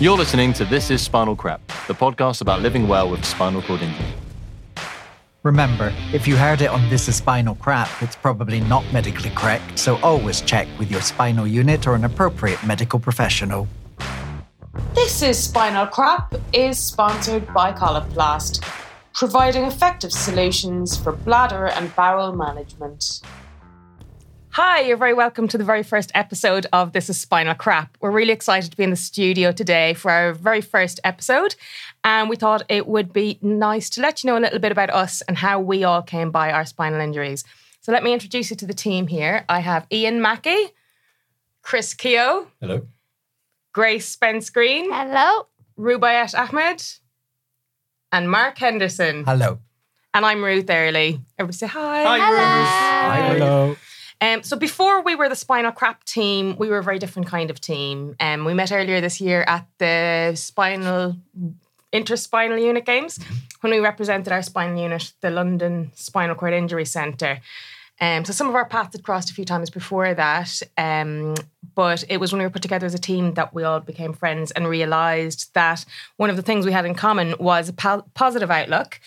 You're listening to This is Spinal Crap, the podcast about living well with spinal cord injury. Remember, if you heard it on This is Spinal Crap, it's probably not medically correct, so always check with your spinal unit or an appropriate medical professional. This is Spinal Crap is sponsored by Coloplast, providing effective solutions for bladder and bowel management. Hi, you're very welcome to the very first episode of This is Spinal Crap. We're really excited to be in the studio today for our very first episode. And we thought it would be nice to let you know a little bit about us and how we all came by our spinal injuries. So let me introduce you to the team here. I have Ian Mackey, Chris Keogh, Hello. Grace Spence Green, Hello. Rubayat Ahmed, and Mark Henderson. Hello. And I'm Ruth Early. Everybody say hi. Hi, Hello. Ruth. Hi. Hello. Um, so before we were the Spinal Crap team, we were a very different kind of team. Um, we met earlier this year at the Spinal Interspinal Unit Games when we represented our spinal unit, the London Spinal Cord Injury Centre. Um, so some of our paths had crossed a few times before that, um, but it was when we were put together as a team that we all became friends and realised that one of the things we had in common was a po- positive outlook.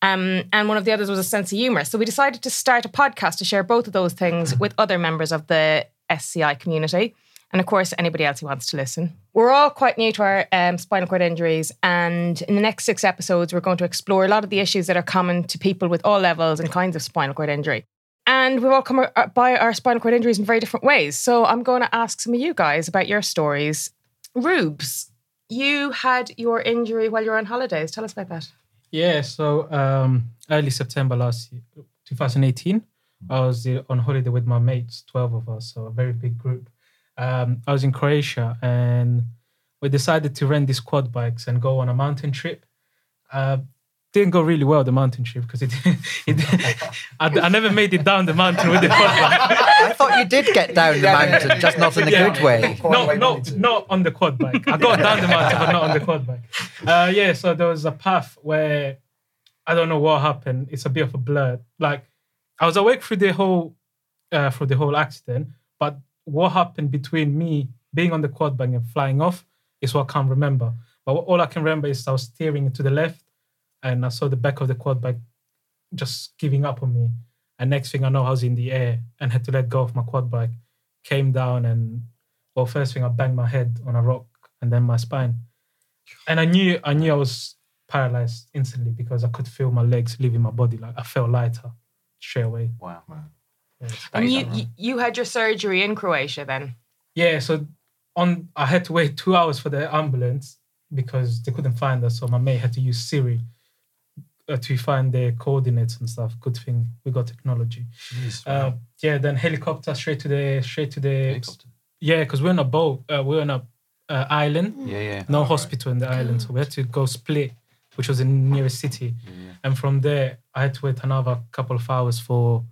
Um, and one of the others was a sense of humour. So we decided to start a podcast to share both of those things with other members of the SCI community. And of course, anybody else who wants to listen. We're all quite new to our um, spinal cord injuries. And in the next six episodes, we're going to explore a lot of the issues that are common to people with all levels and kinds of spinal cord injury. And we've all come by our spinal cord injuries in very different ways. So I'm going to ask some of you guys about your stories. Rubes, you had your injury while you were on holidays. Tell us about that. Yeah, so um, early September last year, 2018, I was uh, on holiday with my mates, 12 of us, so a very big group. Um, I was in Croatia and we decided to rent these quad bikes and go on a mountain trip. Uh, didn't go really well the mountain trip because it, it I, I never made it down the mountain with the quad bike. I thought you did get down the mountain, just not in a Yeah. good way. no, no, not on the quad bike. I got down the mountain, but not on the quad bike. Uh, yeah, so there was a path where I don't know what happened. It's a bit of a blur. Like I was awake through the whole uh, through the whole accident, but what happened between me being on the quad bike and flying off is what I can't remember. But what, all I can remember is I was steering to the left, and I saw the back of the quad bike just giving up on me. And next thing I know, I was in the air and had to let go of my quad bike. Came down and well, first thing I banged my head on a rock and then my spine. And I knew I knew I was paralyzed instantly because I could feel my legs leaving my body. Like I felt lighter straight away. Wow. Yeah. And you, you you had your surgery in Croatia then. Yeah, so on I had to wait two hours for the ambulance because they couldn't find us. So my mate had to use Siri to find the coordinates and stuff. Good thing we got technology. Uh, yeah, then helicopter straight to the straight to the Helicopter. yeah, because we're on a boat. Uh, we're on a uh, island. Yeah, yeah. no hospital in the island, so we had to go Split, which was the nearest city, yeah. and from there I had to wait another couple of hours for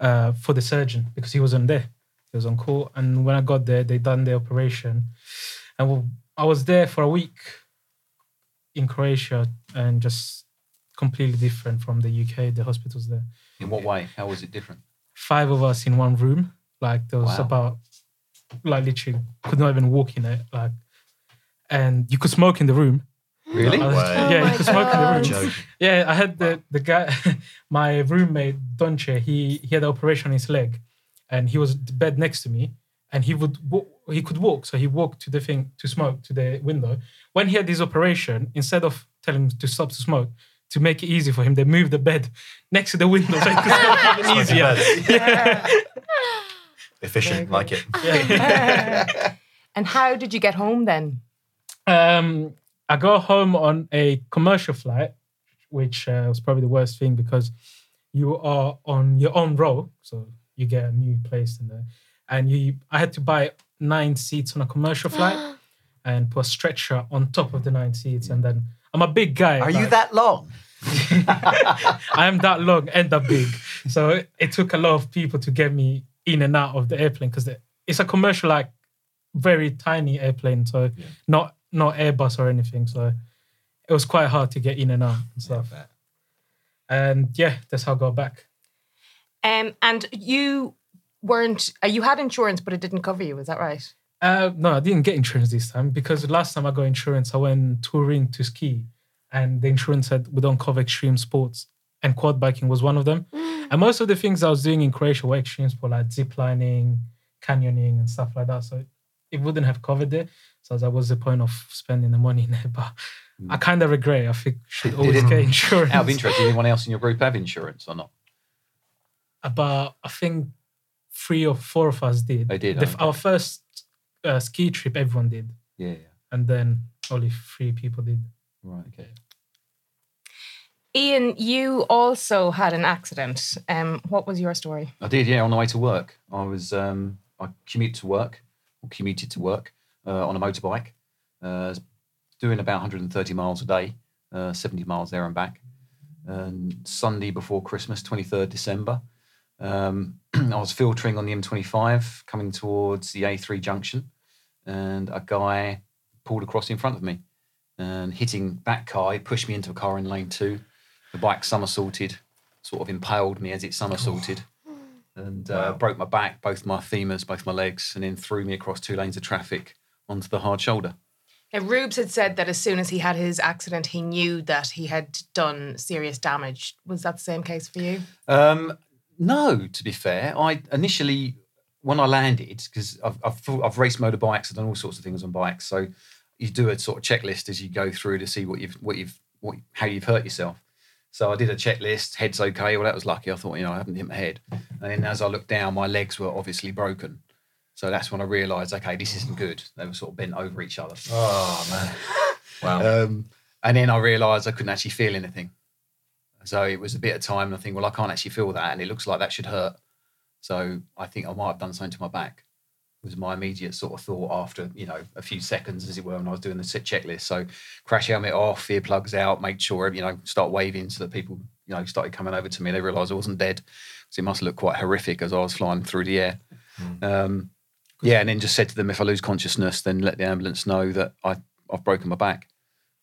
uh, for the surgeon because he wasn't there. He was on call, and when I got there, they done the operation, and I was there for a week in Croatia, and just completely different from the UK. The hospitals there, In what way? How was it different? five of us in one room. Like there was Wow. about like literally could not even walk in it. Like, and you could smoke in the room. Really? I was- Oh yeah, you could smoke in the room. Yeah, I had the the guy, my roommate Donche. He he had an operation on his leg, and he was the bed next to me, and he would wa- he could walk, so he walked to the thing to smoke to the window. When he had this operation, instead of telling him to stop to smoke, to make it easy for him, they moved the bed next to the window so he could smoke even easier. Efficient, like it. And how did you get home then? Um, I got home on a commercial flight, which uh, was probably the worst thing because you are on your own row, so you get a new place in there, and you. I had to buy nine seats on a commercial flight and put a stretcher on top of the nine seats, and then I'm a big guy. Are you that long? I am that long and that big, so it, it took a lot of people to get me in and out of the airplane because it's a commercial, like very tiny airplane, so not not Airbus or anything. So it was quite hard to get in and out and stuff. bet. And yeah, that's how I got back. Um, and you weren't. Uh, you had insurance, but it didn't cover you. Is that right? Uh, no, I didn't get insurance this time because last time I got insurance, I went touring to ski, and the insurance said we don't cover extreme sports, and quad biking was one of them. And most of the things I was doing in Croatia were extreme sport, like zip lining, canyoning, and stuff like that. So it wouldn't have covered it. So that was the point of spending the money in it. But I kind of regret. I think should always didn't- get insurance. Out of interest, did anyone else in your group have insurance or not? About I think three or four of us did. They did, The- okay. Our first uh, ski trip, everyone did, Yeah, yeah. and then only three people did. Right, okay. Ian, you also had an accident. Um, what was your story? I did, yeah, on the way to work. I was, um, I commuted to work, or commuted to work uh, on a motorbike, uh, doing about 130 miles a day, uh, 70 miles there and back. And Sunday before Christmas, 23rd December, um, I was filtering on the M25 coming towards the A3 junction, and a guy pulled across in front of me. And hitting that car, he pushed me into a car in lane two. The bike somersaulted, sort of impaled me as it somersaulted and uh, broke my back, both my femurs, both my legs, and then threw me across two lanes of traffic onto the hard shoulder. Now, Rubes had said that as soon as he had his accident, he knew that he had done serious damage. Was that the same case for you? Um, no, to be fair, I initially when I landed because I've, I've I've raced motorbikes, I've done all sorts of things on bikes, so you do a sort of checklist as you go through to see what you've what you've what how you've hurt yourself. So I did a checklist. Head's okay. Well, that was lucky. I thought, you know, I haven't hit my head. And then as I looked down, my legs were obviously broken. So that's when I realised, okay, this isn't good. They were sort of bent over each other. Oh man. Wow. Um, and then I realised I couldn't actually feel anything. So it was a bit of time, and I think, well, I can't actually feel that, and it looks like that should hurt. So I think I might have done something to my back. Was my immediate sort of thought after you know a few seconds, as it were, when I was doing the sit checklist. So crash helmet off, earplugs out, make sure you know start waving so that people you know started coming over to me. They realised I wasn't dead, so it must look quite horrific as I was flying through the air. Um, yeah, and then just said to them, if I lose consciousness, then let the ambulance know that I, I've broken my back,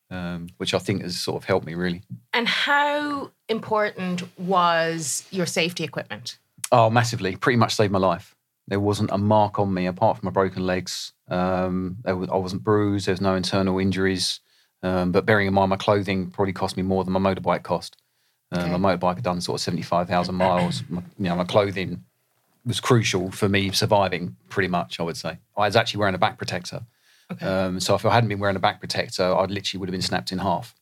um, which I think has sort of helped me really. And how important was your safety equipment? Oh, massively. Pretty much saved my life. There wasn't a mark on me apart from my broken legs. Um, there was, I wasn't bruised. There was no internal injuries. Um, but bearing in mind, my clothing probably cost me more than my motorbike cost. Um, Okay. My motorbike had done sort of 75,000 miles. My, you know, my clothing was crucial for me surviving pretty much, I would say. I was actually wearing a back protector. Um, so if I hadn't been wearing a back protector, I literally would have been snapped in half.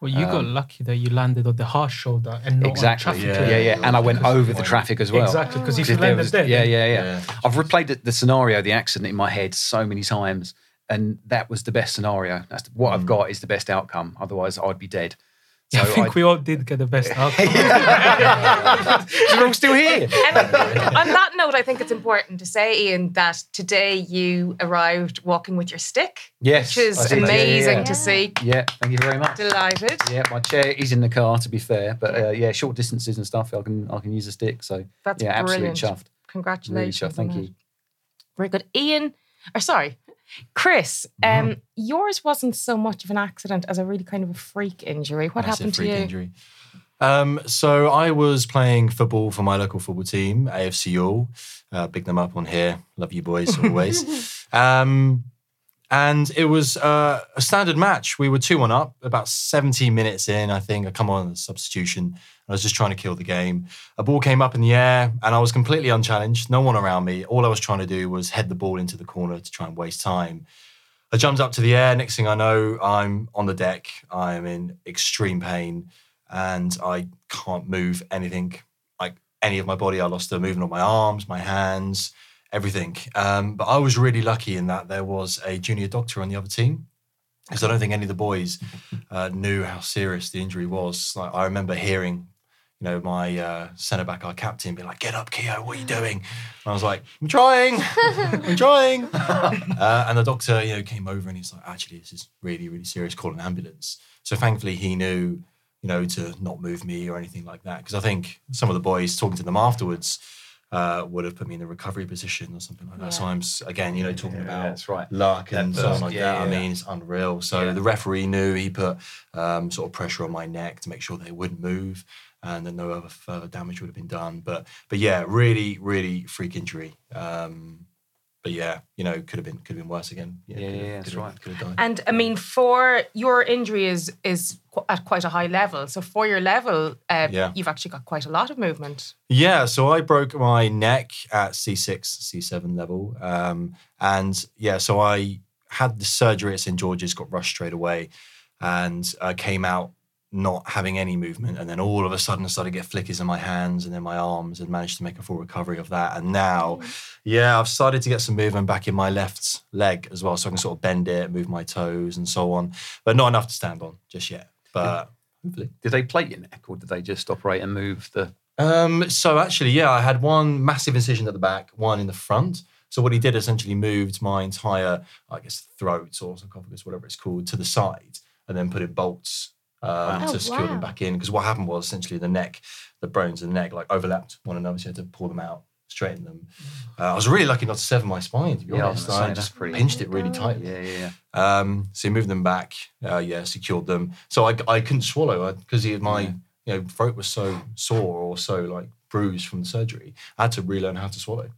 Well, you got lucky that you landed on the hard shoulder and not Um, exactly. on Yeah, traffic. yeah. And I went Because- over the traffic as well. Exactly, because if If you landed was- there, yeah, yeah, yeah, Yeah. I've replayed the, the scenario, the accident in my head so many times, and that was the best scenario. That's what I've got is the best outcome. Otherwise, I'd be dead. I think I- we all did get the best outcome. We're all still here. And on that note, I think it's important to say, Ian, that today you arrived walking with your stick, Yes, which is I did, yeah, amazing yeah. to see. Yeah, thank you very much. Delighted. Yeah, my chair is in the car. To be fair, but uh, yeah, short distances and stuff, I can I can use a stick. So That's yeah, absolutely brilliant. chuffed. Really Congratulations. chuffed. Thank you. Very good. Ian, or sorry, Chris, Mm-hmm. um, yours wasn't so much of an accident as a really kind of a freak injury. What Massive happened to freak you? Injury. Um, so I was playing football for my local football team, AFC Ewell. Uh, big them up on here. Love you boys always. um, and it was uh, a standard match. We were 2 1 up, about 17 minutes in, I think. I come on a substitution. I was just trying to kill the game. A ball came up in the air, and I was completely unchallenged. No one around me. All I was trying to do was head the ball into the corner to try and waste time. I jumped up to the air. Next thing I know, I'm on the deck. I am in extreme pain and I can't move anything, like any of my body. I lost the movement of my arms, my hands, everything. Um, but I was really lucky in that there was a junior doctor on the other team. Because I don't think any of the boys uh, knew how serious the injury was. Like I remember hearing, you know, my uh, centre back, our captain, be like, "Get up, Keo! What are you doing?" And I was like, "I'm trying, I'm trying." Uh, and the doctor, you know, came over and he's like, "Actually, this is really, really serious. Call an ambulance." So thankfully, he knew, you know, to not move me or anything like that. Because I think some of the boys talking to them afterwards, uh, would have put me in the recovery position or something like that. So I'm again, you know, talking Yeah, about that's right. luck and That so on burst, like yeah, that. I mean, it's unreal. So Yeah. the referee knew he put um, sort of pressure on my neck to make sure they wouldn't move and that no other further damage would have been done. But but yeah, really, really freak injury. Um, but yeah, you know, could have been could have been worse again. Yeah, could yeah, have- yeah, that's could have- right. Could have died. And I mean, for your injury is is qu- at quite a high level. So for your level, uh, Yeah. you've actually got quite a lot of movement. Yeah, so I broke my neck at C6, C7 level. Um, and yeah, so I had the surgery at St. George's, got rushed straight away, and uh, came out not having any movement. And then all of a sudden, I started to get flickers in my hands and then my arms and managed to make a full recovery of that. And now, yeah, I've started to get some movement back in my left leg as well. So I can sort of bend it, move my toes and so on, but not enough to stand on just yet. But hopefully. Did they plate your neck or did they just operate and move the? Um, so actually, yeah, I had one massive incision at the back, one in the front. So what he did essentially moved my entire, I guess, throat or sarcophagus, whatever it's called, to the side, and then put in bolts um, Wow. to Oh, secure them back in. Because what happened was essentially the neck, the bones in the neck, like overlapped one another. So you had to pull them out, straighten them. Uh, I was really lucky not to sever my spine. To be Yeah, honest, I just pretty- pinched it really tightly. Yeah, yeah, yeah. Um, so he moved them back. Uh, yeah, secured them. So I, I couldn't swallow because my Yeah. you know throat was so sore or so like bruised from the surgery. I had to relearn how to swallow.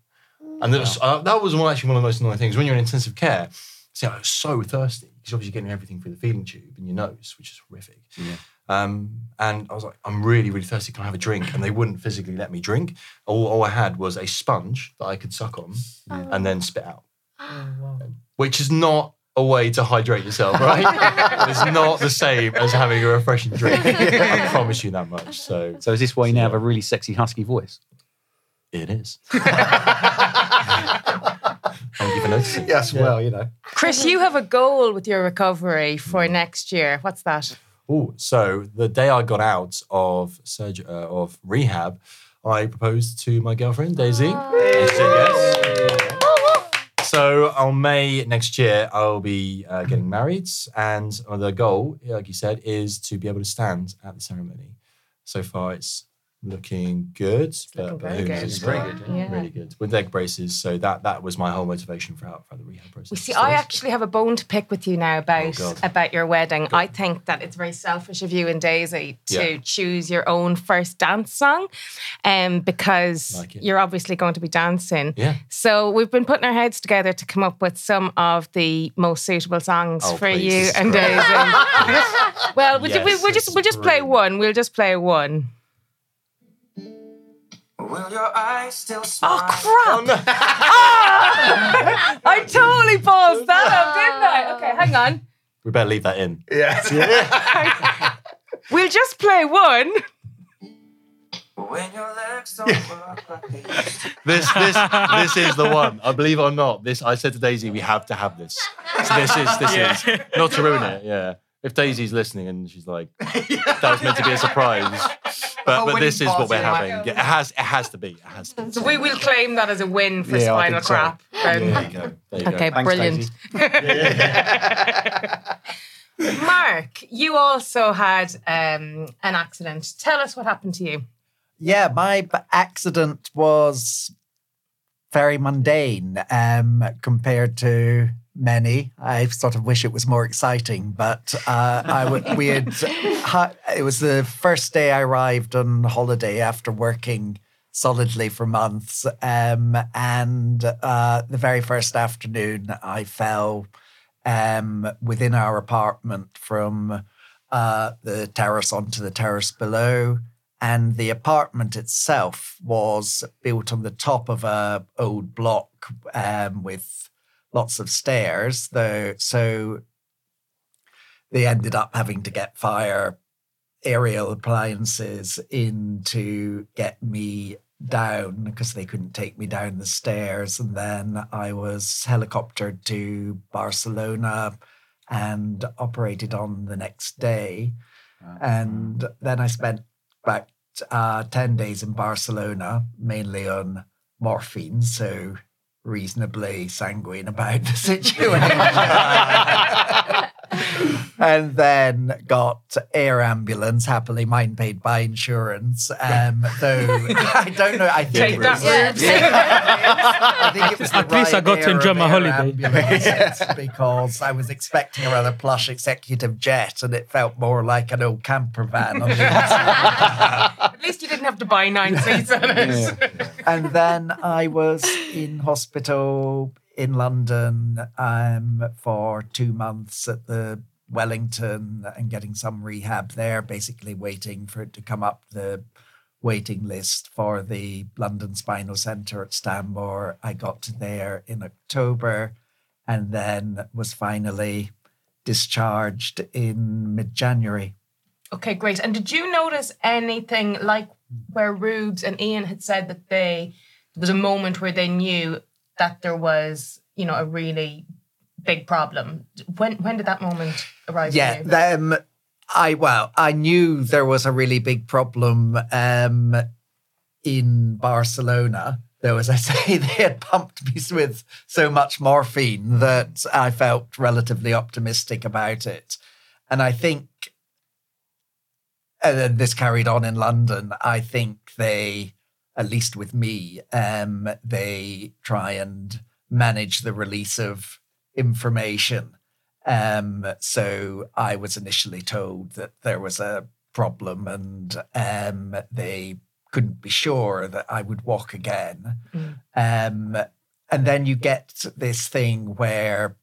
And that was, uh, that was actually one of the most annoying things when you're in intensive care. See, I was so thirsty because obviously you're getting everything through the feeding tube in your nose, which is horrific. Yeah. Um, and I was like, I'm really, really thirsty. Can I have a drink? And they wouldn't physically let me drink. All, all I had was a sponge that I could suck on and then spit out Oh, wow. which is not a way to hydrate yourself, right? it's not the same as having a refreshing drink. I promise you that much. So So is this why you now have a really sexy husky voice? it is. Thank you for noticing. Yes, well, you know. Chris, you have a goal with your recovery for next year. What's that? Oh, so the day I got out of surgery uh, of rehab, I proposed to my girlfriend Daisy. And she said yes. So on May next year, I'll be uh, getting married, and uh, the goal, like you said, is to be able to stand at the ceremony. So far, it's looking good. looking but, but very who good. knows? It's very good, yeah. Really good with leg braces. So that that was my whole motivation throughout, throughout the rehab process. We see, So I it's- actually have a bone to pick with you now about Oh, about your wedding. I think that it's very selfish of you and Daisy to Yeah. choose your own first dance song, um, because Like you're obviously going to be dancing. Yeah. So we've been putting our heads together to come up with some of the most suitable songs Oh, for please, you and great. Daisy. well, we'll, Yes, we'll, we'll just we'll just play one. We'll just play one. Will your eyes still smile? Oh crap! Ah! I totally paused that up, didn't I? Okay, hang on. We better leave that in. Yeah. We'll just play one. When your legs don't work like they used to. This this this is the one. I believe it or not. This I said to Daisy, we have to have this. So this is this is not to ruin it. Yeah. If Daisy's listening and she's like, that was meant to be a surprise, but but this is what we're having. Yeah, it has it has to be. It has to be. So we will claim that as a win for Yeah, I Spinal think so. Crap. then. There you go. There you Okay, go. brilliant. Mark, you also had um, an accident. Tell us what happened to you. Yeah, my b- accident was very mundane um, compared to many. I sort of wish it was more exciting, but uh, I w- we had it was the first day I arrived on holiday after working solidly for months, um, and uh, the very first afternoon I fell um, within our apartment from uh, the terrace onto the terrace below. And the apartment itself was built on the top of a old block um, with lots of stairs. Though, so they ended up having to get fire aerial appliances in to get me down because they couldn't take me down the stairs. And then I was helicoptered to Barcelona and operated on the next day. And then I spent about uh, 10 days in Barcelona, mainly on morphine. So reasonably sanguine about the situation. and then got air ambulance. Happily, mine paid by insurance. Um, though I don't know. I think Take it that was, Yeah. I think it was At least I got to Ryanair enjoy my holiday. because I was expecting a rather plush executive jet, and it felt more like an old camper van. On the. At least you didn't have to buy nine seats on it. and then I was in hospital in London um, for two months at the Wellington and getting some rehab there, basically waiting for it to come up the waiting list for the London Spinal Centre at Stanmore. I got to there in October and then was finally discharged in mid January. Okay, great. And did you notice anything like where Rubes and Ian had said that they there was a moment where they knew that there was, you know, a really big problem. When when did that moment arise? for Yeah. I well, I knew there was a really big problem um, in Barcelona. Though, as I say, they had pumped me with so much morphine that I felt relatively optimistic about it, and I think, and then this carried on in London. I think they, at least with me, um, they try and manage the release of information. Um, so I was initially told that there was a problem and um, they couldn't be sure that I would walk again. Um, and then you get this thing where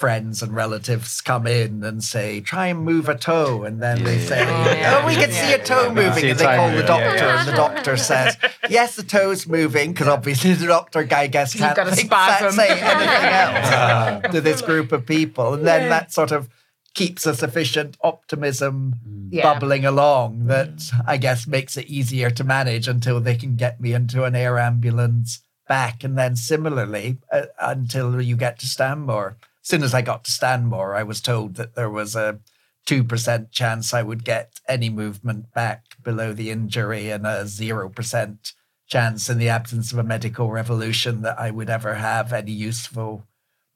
friends and relatives come in and say, try and move a toe. And then they say, Oh, yeah. oh, we can see a toe Yeah, moving. And they toe call the doctor. yeah, And the doctor says, yes, the toe's moving. Because obviously the doctor, I guess, You've can't got a think- spasm. say anything else to this group of people. And then that sort of keeps a sufficient optimism Yeah. bubbling along that I guess makes it easier to manage until they can get me into an air ambulance back. And then similarly, uh, until you get to Stanmore. As soon as I got to Stanmore, I was told that there was a 2% chance I would get any movement back below the injury and a 0% chance in the absence of a medical revolution that I would ever have any useful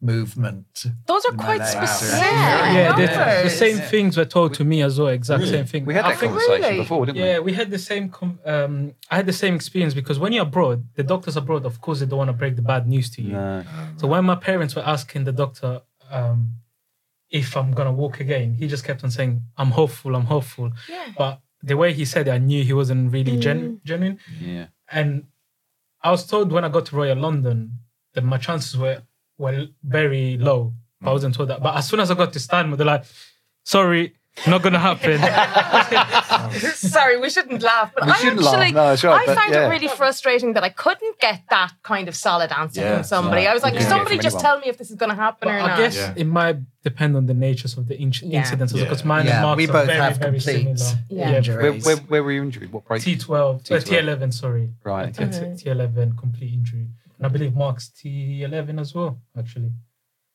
movement. Those are quite specific. Yeah. Yeah, the, the numbers. same things were told to me as well. Exact same thing. We had that think- conversation Really? before, didn't we? Yeah, we had the same. Com- um, I had the same experience because when you're abroad, the doctors abroad, of course, they don't want to break the bad news to you. No. So when my parents were asking the doctor um, if I'm gonna walk again, he just kept on saying, "I'm hopeful, I'm hopeful." Yeah. But the way he said it, I knew he wasn't really gen- genuine. Yeah. And I was told when I got to Royal London that my chances were were very low. I wasn't told that. But as soon as I got to Stanmore, they're like, "Sorry, not gonna happen." Sorry, we shouldn't laugh, but We I shouldn't laugh. actually, No, that's right, I but found yeah. it really frustrating that I couldn't get that kind of solid answer Yeah, from somebody. yeah. I was like, You can couldn't get it somebody from just anyone. tell me if this is going to happen But or I not? I guess Yeah. it might depend on the natures of the in- Yeah. incidences Yeah. because mine Yeah, and Mark's we are both very, have very complete similar. Yeah. Where, injuries. where, where were you injured? What break? T12, uh, T12. T11, sorry. Right. T- T11 complete injury. And I believe Mark's T11 as well, actually.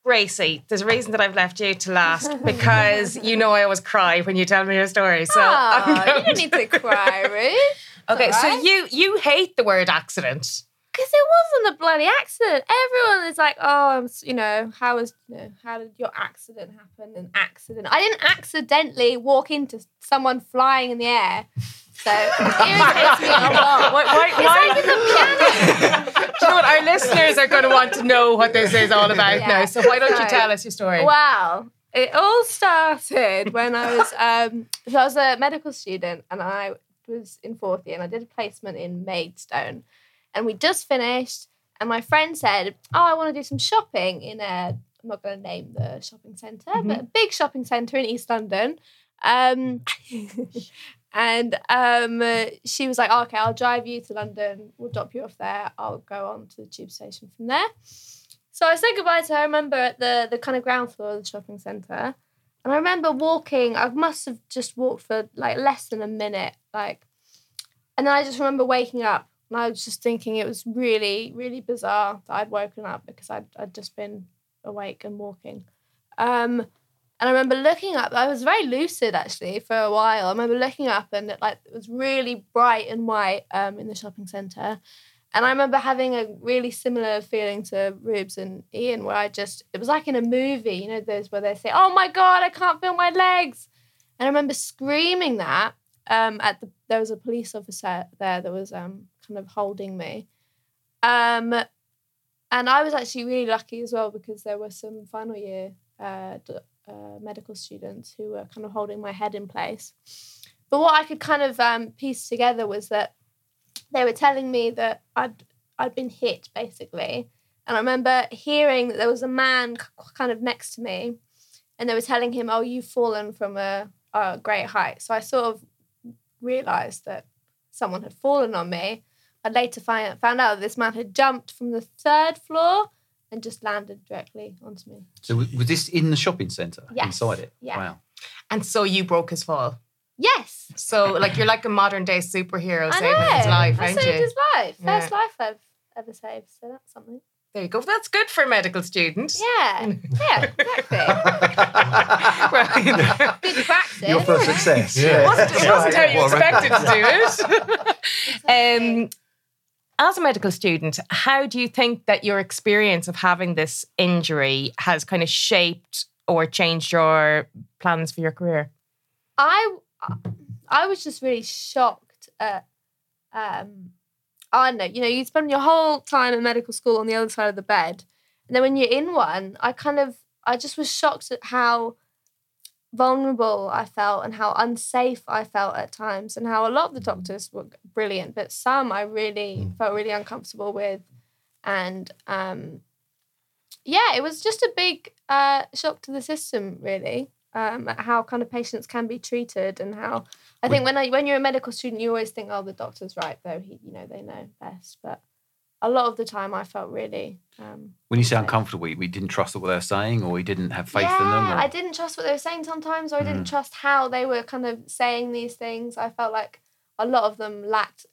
Gracie, there's a reason that I've left you to last because you know I always cry when you tell me your story. So Oh, you don't need to cry, Ruth. Okay, so you you hate the word accident. Because it wasn't a bloody accident. Everyone is like, oh, I'm, you know, how was, you know, how did your accident happen? An accident. I didn't accidentally walk into someone flying in the air. So it irritates me a lot. Why? Why? It's why? like it's a piano. Do you know what? Our listeners are going to want to know what this is all about Yeah. now. So why don't you tell us your story? Wow. It all started when I was um so I was a medical student and I was in fourth year and I did a placement in Maidstone. And we just finished and my friend said, Oh, I want to do some shopping in a I'm not gonna name the shopping center but a big shopping centre in East London. Um and um she was like, oh, okay, I'll drive you to London, we'll drop you off there, I'll go on to the tube station from there. So I said goodbye to her. I remember at the the kind of ground floor of the shopping centre, and I remember walking. I must have just walked for like less than a minute, like, and then I just remember waking up, and I was just thinking it was really, really bizarre that I'd woken up because I'd I'd just been awake and walking. Um, and I remember looking up. I was very lucid actually for a while. I remember looking up, and it, like it was really bright and white um, in the shopping centre. And I remember having a really similar feeling to Rubes and Ian, where I just, it was like in a movie, you know, those where they say, oh my God, I can't feel my legs. And I remember screaming that um, at the, there was a police officer there that was um, kind of holding me. Um, and I was actually really lucky as well because there were some final year uh, uh, medical students who were kind of holding my head in place. But what I could kind of um, piece together was that they were telling me that I'd I'd been hit basically, and I remember hearing that there was a man kind of next to me, and they were telling him, "Oh, you've fallen from a, a great height." So I sort of realized that someone had fallen on me. I later find, found out that this man had jumped from the third floor and just landed directly onto me. So was was this in the shopping centre Yes. inside it? Yeah. Wow. And so you broke his fall. Yes, So like you're like a modern day superhero I saving know. his life, I ain't saved you? his life. Yeah. First life I've ever saved. So that's something. There you go. That's good for a medical student. Yeah, yeah, exactly. Right. Good practice. Your first success. Yeah. It wasn't, it wasn't how you expected to do it. um, as a medical student, how do you think that your experience of having this injury has kind of shaped or changed your plans for your career? I I was just really shocked at um I know, you know, you spend your whole time in medical school on the other side of the bed. And then when you're in one, I kind of I just was shocked at how vulnerable I felt and how unsafe I felt at times and how a lot of the doctors were brilliant, but some I really felt really uncomfortable with. And um yeah, it was just a big uh, shock to the system, really, um, at how kind of patients can be treated and how I think when I, when you're a medical student, you always think, oh, the doctor's right, though he, you know, they know best. But a lot of the time, I felt really. Um, When you say uncomfortable, we didn't trust what they were saying, or we didn't have faith yeah, in them. Or... I didn't trust what they were saying sometimes, or I didn't trust how they were kind of saying these things. I felt like a lot of them lacked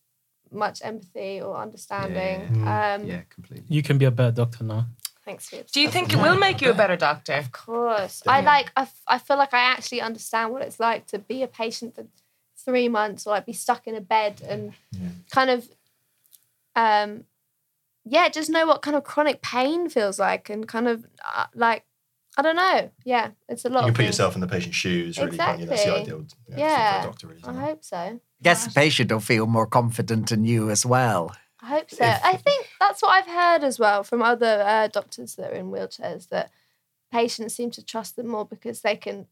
much empathy or understanding. Um, Yeah, completely. You can be a better doctor now. Thanks for Do you think it will make you a better doctor? Of course. I like, I, f- I feel like I actually understand what it's like to be a patient for three months or like be stuck in a bed and kind of, um, yeah, just know what kind of chronic pain feels like and kind of uh, like, I don't know. Yeah, it's a lot You of can put things. yourself in the patient's shoes, really, can't you? That's the Exactly. ideal you know, Yeah, thing for a doctor, really, I it? hope so. Guess the patient will feel more confident in you as well. I hope so. I think that's what I've heard as well from other uh, doctors that are in wheelchairs that patients seem to trust them more because they can.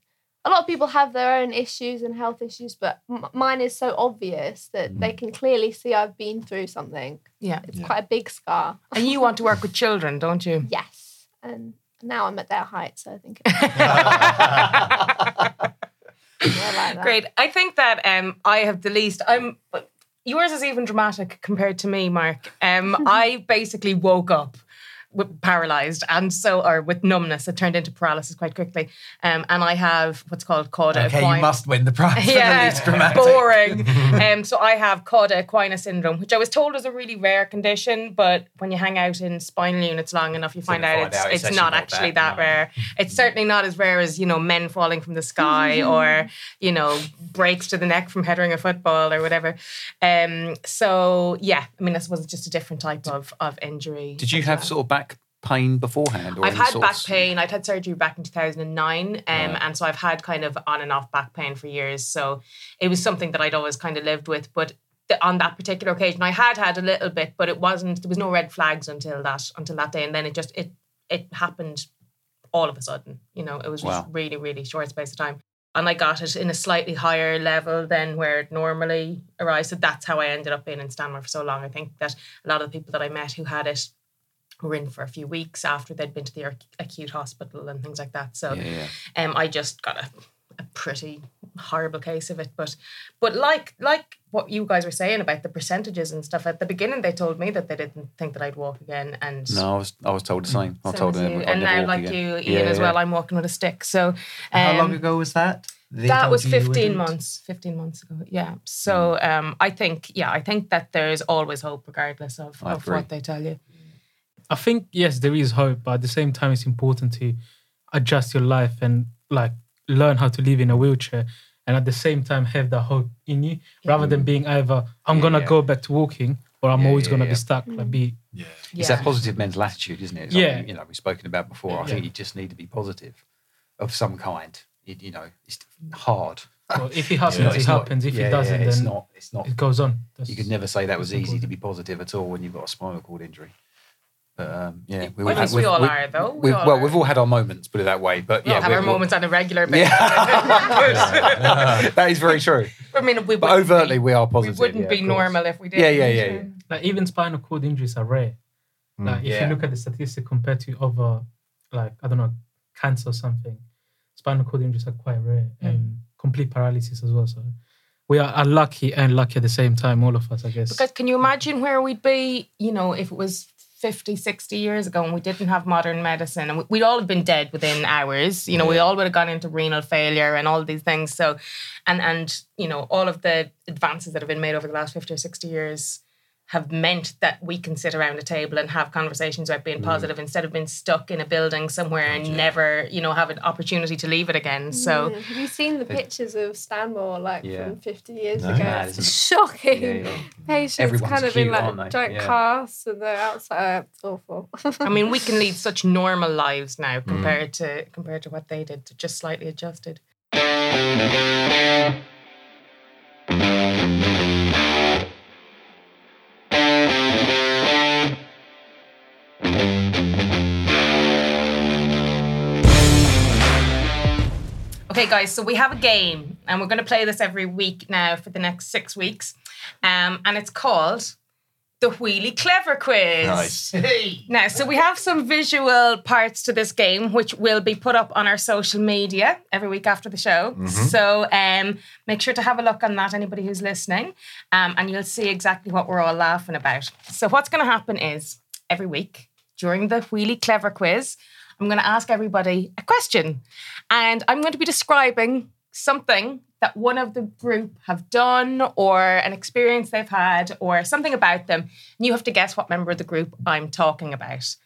A lot of people have their own issues and health issues, but m- mine is so obvious that they can clearly see I've been through something. Yeah. It's Yeah. quite a big scar. And you want to work with children, don't you? Yes. And now I'm at their height, so I think like. Great. I think that um, I have the least. I'm. Yours is even dramatic compared to me, Mark. Um, I basically woke up with paralyzed and so or with numbness. It turned into paralysis quite quickly. Um, and I have what's called cauda Okay, you must win the prize the yeah, dramatic. boring. um, so I have cauda equina syndrome, which I was told is a really rare condition, but when you hang out in spinal units long enough, you find you out find it's, out it's, it's not actually that, that, no. rare. It's certainly not as rare as you know men falling from the sky or you know breaks to the neck from headering a football or whatever. Um, so yeah, I mean, I suppose it's just a different type of of injury. Did you have sort of back pain beforehand? Or I've had back pain. I'd had surgery back in 2009. Um, Right. And so I've had kind of on and off back pain for years. So it was something that I'd always kind of lived with. But th- on that particular occasion, I had had a little bit, but it wasn't, there was no red flags until that, until that day. And then it just, it, it happened all of a sudden. You know, it was just Wow. really, really short space of time. And I got it in a slightly higher level than where it normally arrives. So that's how I ended up being in Stanmore for so long. I think that a lot of the people that I met who had it were in for a few weeks after they'd been to the ac- acute hospital and things like that. So Yeah, yeah. um, I just got a, a pretty horrible case of it. But but like like what you guys were saying about the percentages and stuff at the beginning, they told me that they didn't think that I'd walk again. And No, I was I was told the same. I same told as them. and now like again. you, Ian, Yeah, as yeah. well. I'm walking with a stick. So How um, long ago was that? They that was you you 15 months 15 months ago yeah so um i think yeah i think that there's always hope regardless of, I of agree. what they tell you I think yes, there is hope, but at the same time, it's important to adjust your life and like learn how to live in a wheelchair, and at the same time have that hope in you, rather than being either I'm Yeah, gonna yeah. go back to walking or I'm Yeah, always yeah, gonna yeah. be stuck. Like mm. be Yeah. It's that positive mental attitude, isn't it? It's Yeah. Like, you know, we've spoken about before. I Yeah. think you just need to be positive of some kind. It, you know, it's hard. well, if it happens, You know, it it's not- happens. if yeah, it doesn't, yeah, it's then not. It's not. it goes on. That's, You could never say that was that's easy to be positive at all when you've got a spinal cord injury. But um, yeah, Well, at least we all are, though. We We've, all well, are. we've all had our moments, put it that way. But We yeah, all have we're- our we're- moments on a regular basis. Yeah, that is very true. I mean, we But overtly, be, we are positive. we wouldn't yeah, be normal if we did. Yeah, yeah, yeah, yeah. like even spinal cord injuries are rare. Like if Yeah. you look at the statistic compared to other, like I don't know, cancer or something, spinal cord injuries are quite rare and complete paralysis as well. So we are unlucky and lucky at the same time, all of us, I guess. Because can you imagine where we'd be, you know, if it was 50, 60 years ago and we didn't have modern medicine and we- we'd all have been dead within hours. You know, we all would have gone into renal failure and all these things. So, and, and, you know, all of the advances that have been made over the last 50 or 60 years have meant that we can sit around a table and have conversations about being mm. positive instead of being stuck in a building somewhere and never, you know, have an opportunity to leave it again. So, Yeah. have you seen the pictures of Stanmore like Yeah. from 50 years No. ago? Mad, it's shocking. Yeah, yeah. Patients Everyone's kind of cute, in like aren't they? giant Yeah. casts and they're outside. Uh, it's awful. I mean, we can lead such normal lives now mm. compared to compared to what they did, just slightly adjusted. Okay, guys, so we have a game, and we're going to play this every week now for the next six weeks. Um, and it's called the Wheelie Clever Quiz. Nice. Now, so we have some visual parts to this game, which will be put up on our social media every week after the show. So um, make sure to have a look on that, anybody who's listening, um, and you'll see exactly what we're all laughing about. So, what's going to happen is every week during the Wheelie Clever Quiz, I'm going to ask everybody a question, and I'm going to be describing something that one of the group have done or an experience they've had or something about them and you have to guess what member of the group I'm talking about.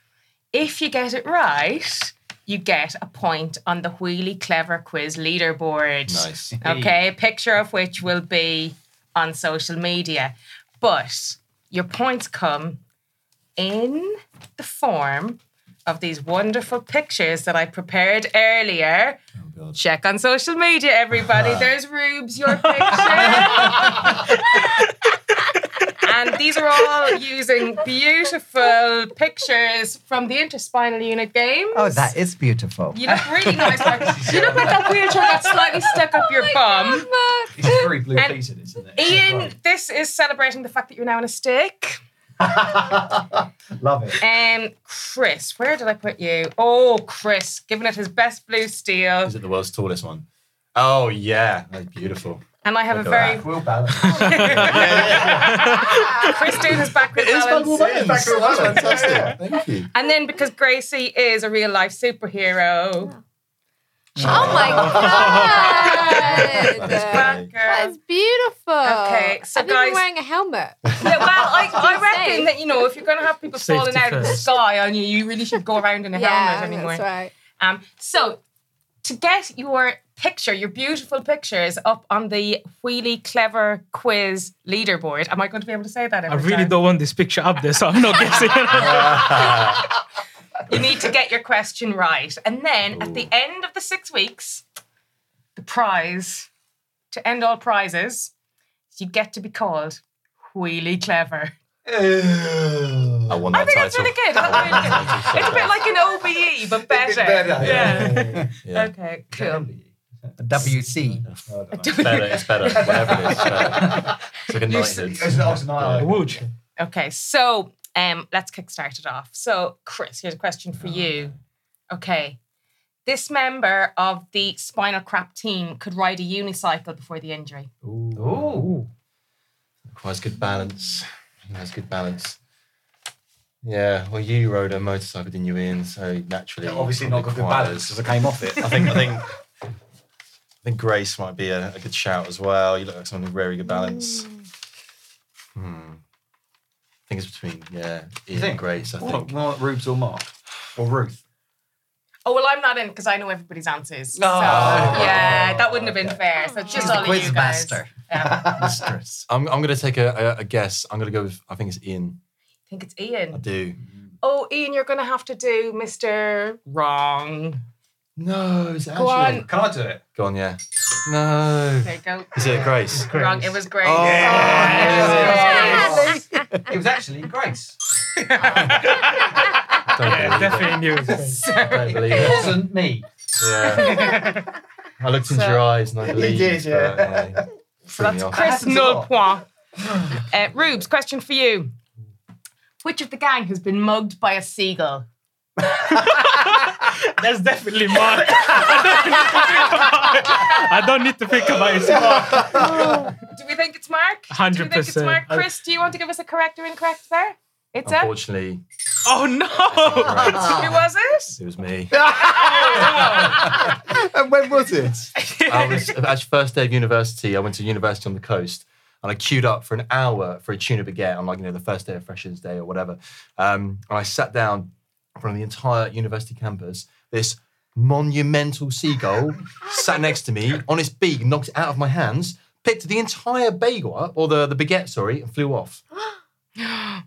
If you get it right, you get a point on the Wheelie Clever Quiz leaderboard. Nice. Okay, a picture of which will be on social media. But your points come in the form of these wonderful pictures that I prepared earlier. Oh, Check on social media, everybody. There's Rubes, your picture. and these are all using beautiful pictures from the interspinal unit games. Oh, that is beautiful. You look really nice. Mark. You look like that wheelchair got slightly stuck up your bum. It's very blue And peated, isn't it? Ian, this is celebrating the fact that you're now in a stick. Love it. Um, Chris, where did I put you? Oh, Chris, giving it his best blue steel. Is it the world's tallest one? Oh yeah, that's beautiful. And I have a Look at very that. Will balance. Chris doing his backward It is balance. Backward Balance. That's fantastic. Thank you. And then because Gracie is a real life superhero, oh my god! That's that. That girl. beautiful. Okay, so I've never guys- wearing a helmet. Yeah, well, I, I reckon safe. that you know if you're going to have people Safety falling out of the sky on you, you really should go around in a yeah, helmet anymore. that's right. Um, so to get your picture, your beautiful pictures up on the Wheelie Clever Quiz leaderboard, am I going to be able to say that? I really time? don't want this picture up there, so I'm not guessing. You need to get your question right, and then at the end of the six weeks, the prize to end all prizes, you get to be called Wheelie Clever. I won that I think title. that's really good. That's really good. It's a bit like an OBE, but better. better, Yeah. Yeah. Okay, cool. A WC. It's better. It's better. Whatever it is. It's, better. it's like a knighthood. A wheelchair. Okay, so um, let's kickstart it off. So, Chris, here's a question for you. Okay, this member of the spinal crap team could ride a unicycle before the injury. Ooh. Requires good balance. He has good balance. Yeah, well, you rode a motorcycle, didn't you, Ian? So naturally, Obviously not got good balance because I came off it. I think I think I think Grace might be a, a good shout as well. You look like someone with very good balance. Hmm. I think it's between yeah, Ian think? and Grace. I What, think. more like Rubes or Mark? Or Ruth? Oh, well, I'm not in because I know everybody's answers. Oh, so, Oh. yeah, that wouldn't have been fair. So, just She's all the of you quiz guys. master. Mistress. I'm, I'm going to take a, a, a guess. I'm going to go with, I think it's Ian. I think it's Ian. I do. Oh, Ian, you're going to have to do Mr. Wrong. No, it's Go on. Can I do it? Go on, yeah. No. There you go. Is it Grace? Wrong. It was Grace. Oh, oh Yes. It was actually Grace. Don't Yeah, definitely knew it was great. Don't believe It it. wasn't me. Yeah. I looked into So- your eyes and I believed. did, yeah. but, yeah, threw me That's off. Chris happens a null lot. point. Uh, Rubes, question for you. Which of the gang has been mugged by a seagull? That's definitely Mark. I don't need to think about it. I don't need to think about it. Do we think it's Mark? Do we think it's 100%. Mark? Chris, do you want to give us a correct or incorrect there? It's a. Unfortunately, Oh no! Who was it? it was me. and when was it? I was actually first day of university. I went to university on the coast, and I queued up for an hour for a tuna baguette on like you know the first day of Freshers' Day or whatever. Um, and I sat down in front of the entire university campus. This monumental seagull sat next to me on its beak, knocked it out of my hands, picked the entire bagel up or the the baguette, sorry, and flew off.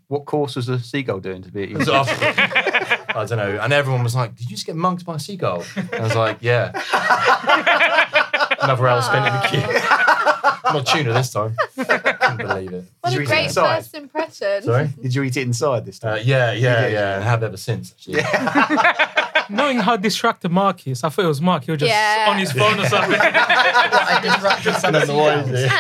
What course was the seagull doing to be at It was you? after- I don't know. And everyone was like, Did you just get mugged by a seagull? And I was like, Yeah. Another hour spent in the queue. Not tuna this time. Couldn't believe it. What Did you a eat it great inside? first impression. Sorry? Did you eat it inside this Uh, time? yeah, yeah, yeah. And have ever since, actually. Knowing how distracted Mark is, I thought it was Mark. He was just Yeah. on his phone or something. I disrupted some I don't know why, is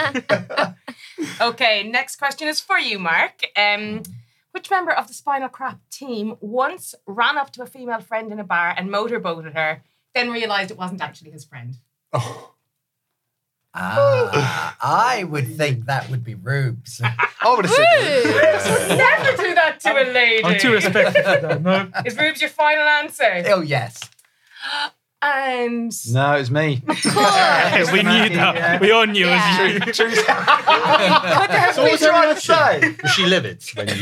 it? Okay, next question is for you, Mark. Um, which member of the Spinal Crap team once ran up to a female friend in a bar and motorboated her, then realised it wasn't actually his friend? Ah, I would think that would be Rubes. I would have said. Woo! Never do that to a lady. I'm too respectful for that. No. Is Rubes your final answer? oh yes. And No, it was me. Cool. we knew that. We all knew Yeah. it was you. could there have So what was I trying to say? Was she livid when you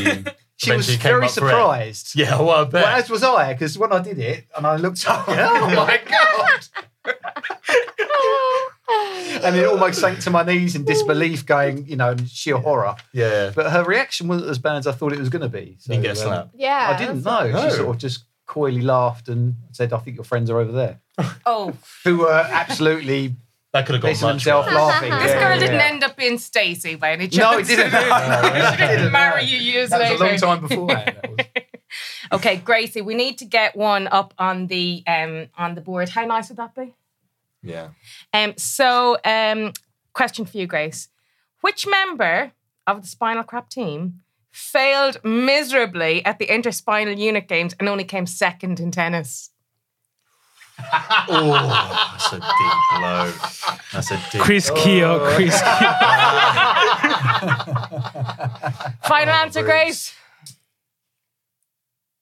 She was eventually came very up for it? surprised. Yeah, well, I bet. Well, as was I, because when I did it and I looked up, oh my god! And it almost sank to my knees in disbelief, going, you know, in sheer horror. yeah. But her reaction wasn't as bad as I thought it was going to be. So, You get a um. Yeah. I didn't know. No. She sort of just coyly laughed and said, "I think your friends are over there," Oh, who were absolutely That could have gone pissing much themselves laughing. this Yeah, girl yeah, didn't yeah. end up being Stacey by any chance. No, it didn't. she didn't marry you years That was later. a long time before. That was. Okay, Gracie, we need to get one up on the um on the board. How nice would that be? Yeah. Um, so um, question for you, Grace. Which member of the Spinal Crap team failed miserably at the interspinal unit games and only came second in tennis? Oh, that's a deep blow. That's a deep. Chris Keogh, Chris Keogh. Final answer, Bruce. Grace.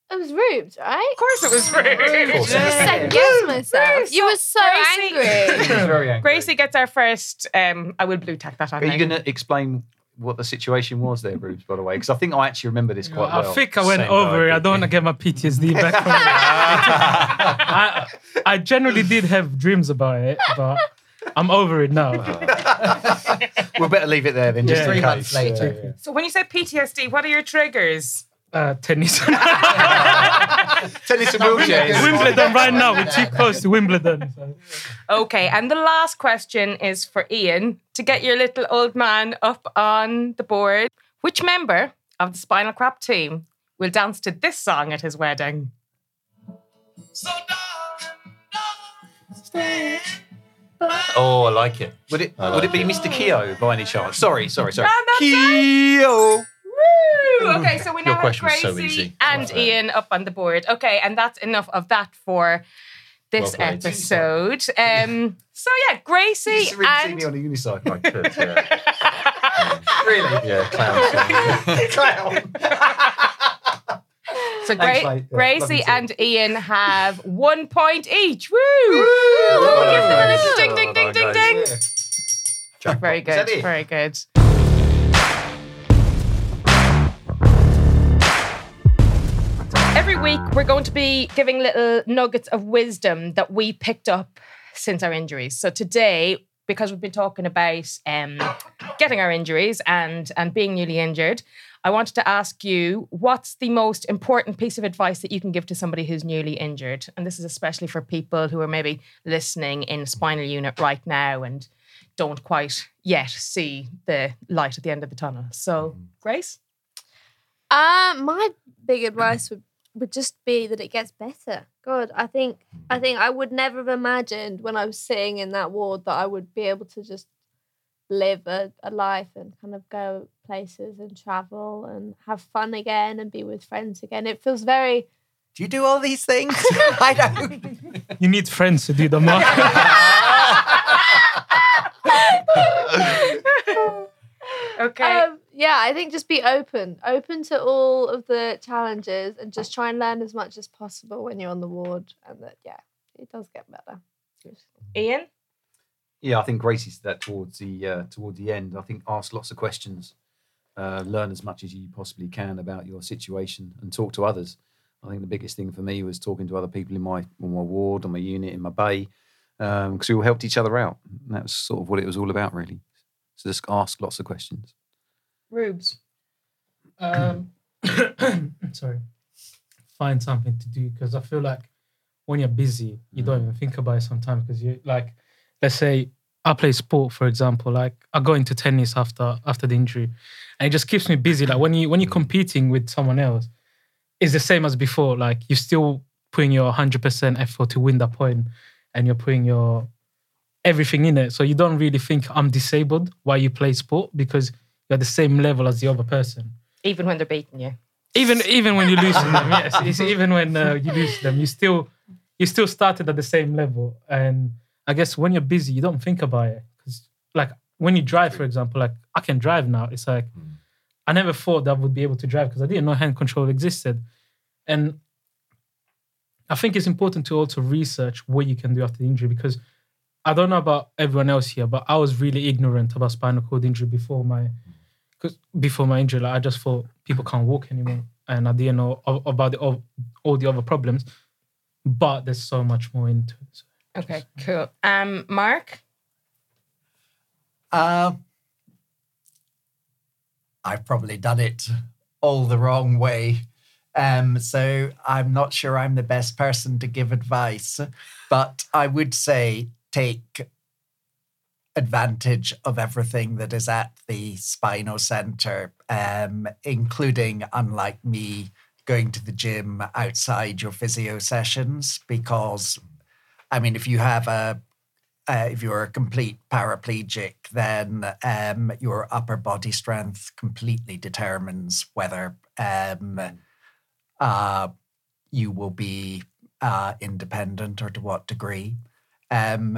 It was Rubes, right? Of course, it was Grace. course. I just second guessed myself. You were so Gracie. angry. She was very angry. Gracie gets our first. Um, I will blue tack that on. Are you going to explain what the situation was there, Rubes? By the way, because I think I actually remember this quite well. I think I went Same over it. I don't want to get my PTSD back from it. I, I generally did have dreams about it, but I'm over it now. We'll better leave it there then. Just Yeah. in Three case. months later. Yeah, yeah. So when you say PTSD, what are your triggers? Uh, tennis. Tennis and wheelchairs. Wimbledon right now. We're too close to Wimbledon. so. Okay, and the last question is for Ian to get your little old man up on the board. Which member of the Spinal Crap team will dance to this song at his wedding? So darling, darling. Oh, I like it. Would it I would it be it. Mr. Keogh by any chance? Sorry, sorry, sorry. No, that's Keogh. Woo! Okay, so we now Your have Gracie so easy. and Right. Ian up on the board. Okay, and that's enough of that for this Well episode. Um, so yeah, Gracie You just really see and me on a unicycle. I could, yeah. really? Yeah, clown. Clown. so Gra- mate. Yeah, Gracie lovely and Ian have one point each. Woo! Woo! Give them a little ding, ding, ding, ding, ding. Very good. Very good. Every week, we're going to be giving little nuggets of wisdom that we picked up since our injuries. So today, because we've been talking about um, getting our injuries and and being newly injured. I wanted to ask you what's the most important piece of advice that you can give to somebody who's newly injured? And this is especially for people who are maybe listening in spinal unit right now and don't quite yet see the light at the end of the tunnel. So, Grace? Uh, my big advice would, would just be that it gets better. God, I think I think I would never have imagined when I was sitting in that ward that I would be able to just live a, a life and kind of go places and travel and have fun again and be with friends again. It feels very Do you do all these things? I don't. You need friends to do the mark. Okay. um, yeah, I think just be open, open to all of the challenges and just try and learn as much as possible when you're on the ward and that yeah, it does get better. Ian? Yeah, I think Gracie said that towards the uh, toward the end. I think ask lots of questions, uh, learn as much as you possibly can about your situation, and talk to others. I think the biggest thing for me was talking to other people in my in my ward, on my unit, in my bay, because we all helped each other out. And that was sort of what it was all about, really. So just ask lots of questions. Rubes. um, sorry, find something to do because I feel like when you're busy, you don't even think about it sometimes because you like, let's say I play sport, for example, like I go into tennis after after the injury, and it just keeps me busy. Like when you when you're competing with someone else, it's the same as before. Like you're still putting your hundred percent effort to win that point, and you're putting your everything in it. So you don't really think I'm disabled while you play sport because you're at the same level as the other person. Even when they're beating you. Even even when you lose to them, yes, it's even when uh, you lose them, you still you still started at the same level. And I guess when you're busy, you don't think about it because like when you drive, for example, like I can drive now. It's like I never thought that I would be able to drive because I didn't know hand control existed, and I think it's important to also research what you can do after the injury because I don't know about everyone else here, but I was really ignorant about spinal cord injury before my because before my injury, like, I just thought people can't walk anymore, and I didn't know a- about the, all, all the other problems. But there's so much more into it. So. Okay, cool. Um, Mark? Uh, I've probably done it all the wrong way. Um, so I'm not sure I'm the best person to give advice, but I would say take advantage of everything that is at the Spino Center, um, including, unlike me, going to the gym outside your physio sessions. Because, I mean, if you have a uh, if you're a complete paraplegic, then um, your upper body strength completely determines whether um, uh, you will be uh, independent or to what degree. Um,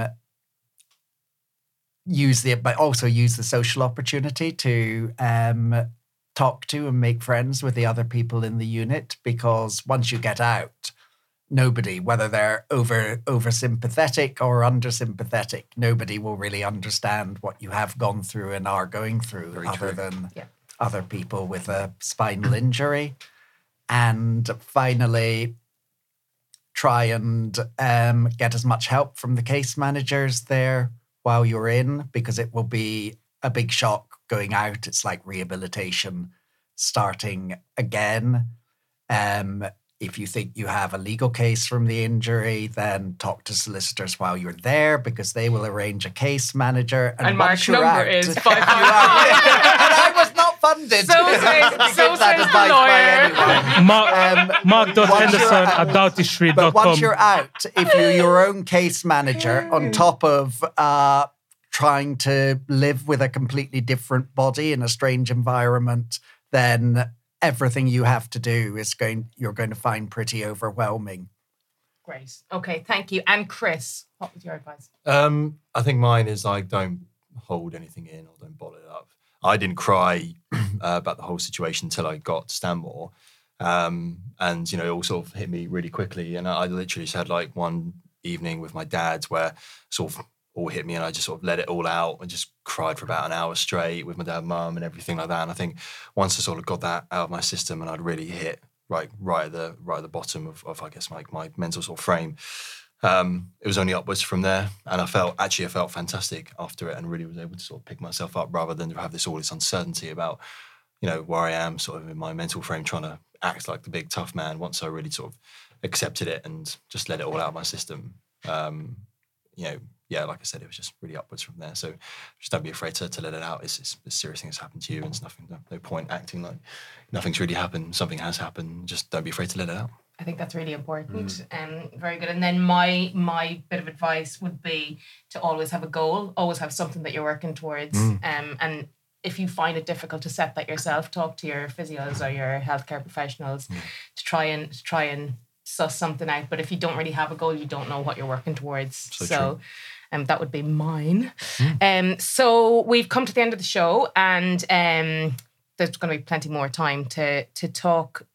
use the, but also use the social opportunity to um, talk to and make friends with the other people in the unit because once you get out, nobody, whether they're over over sympathetic or under sympathetic, nobody will really understand what you have gone through and are going through, Very other true. than Yeah. other people with a spinal injury. And finally, try and um, get as much help from the case managers there while you're in, because it will be a big shock going out. It's like rehabilitation starting again. Um, if you think you have a legal case from the injury, then talk to solicitors while you're there because they will arrange a case manager. And once Mark's number out- is You 555. are- funded. So to says- so says the by lawyer. anyone. Mark, Um, Mark dot once Henderson at out- But once you're out, if you're your own case manager, on top of uh, trying to live with a completely different body in a strange environment, then everything you have to do is going. You're going to find pretty overwhelming. Great. Okay, thank you. And Chris, what was your advice? Um, I think mine is like don't hold anything in or don't bottle it up. I didn't cry uh, about the whole situation until I got to Stanmore, um, and you know it all sort of hit me really quickly. And I, I literally just had like one evening with my dad where sort of all hit me, and I just sort of let it all out and just cried for about an hour straight with my dad, and mum, and everything like that. And I think once I sort of got that out of my system, and I'd really hit right right at the right at the bottom of, of I guess my my mental sort of frame um, it was only upwards from there. And I felt actually I felt fantastic after it, and really was able to sort of pick myself up rather than have this all this uncertainty about you know where I am, sort of in my mental frame, trying to act like the big tough man. Once I really sort of accepted it and just let it all out of my system, um, you know, yeah, like I said, it was just really upwards from there. So just don't be afraid to, to let it out. It's, it's a serious thing that's happened to you, and it's nothing. No, no point acting like nothing's really happened. Something has happened. Just don't be afraid to let it out. I think that's really important. Um, very good. And then my my bit of advice would be to always have a goal, always have something that you're working towards. Um, and if you find it difficult to set that yourself, talk to your physios or your healthcare professionals to try and to try and suss something out. But if you don't really have a goal, you don't know what you're working towards. So So, um, that would be mine. Um, so we've come to the end of the show, and um, there's going to be plenty more time to to talk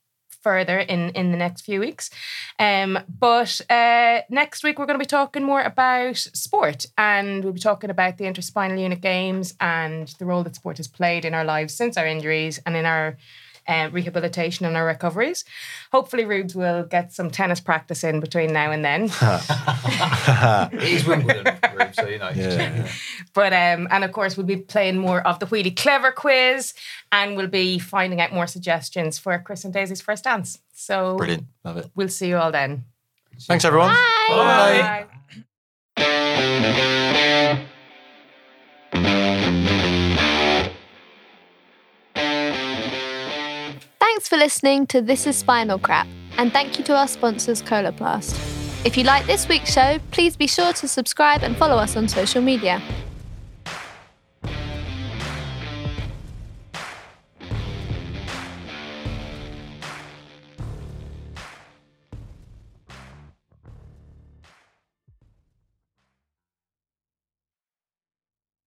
further in in the next few weeks. Um, but uh, next week we're going to be talking more about sport, and we'll be talking about the interspinal unit games and the role that sport has played in our lives since our injuries and in our. Uh, rehabilitation and our recoveries. Hopefully, Rubes will get some tennis practice in between now and then. It is Wimbledon, Rube, so you know. Yeah. But um, and of course we'll be playing more of the Wheelie Clever quiz, and we'll be finding out more suggestions for Chris and Daisy's first dance. So Brilliant. Love it. we'll see you all then. Thanks, everyone. Bye. Bye. Thanks for listening to This is Spinal Crap, and thank you to our sponsors, Coloplast. If you like this week's show, please be sure to subscribe and follow us on social media.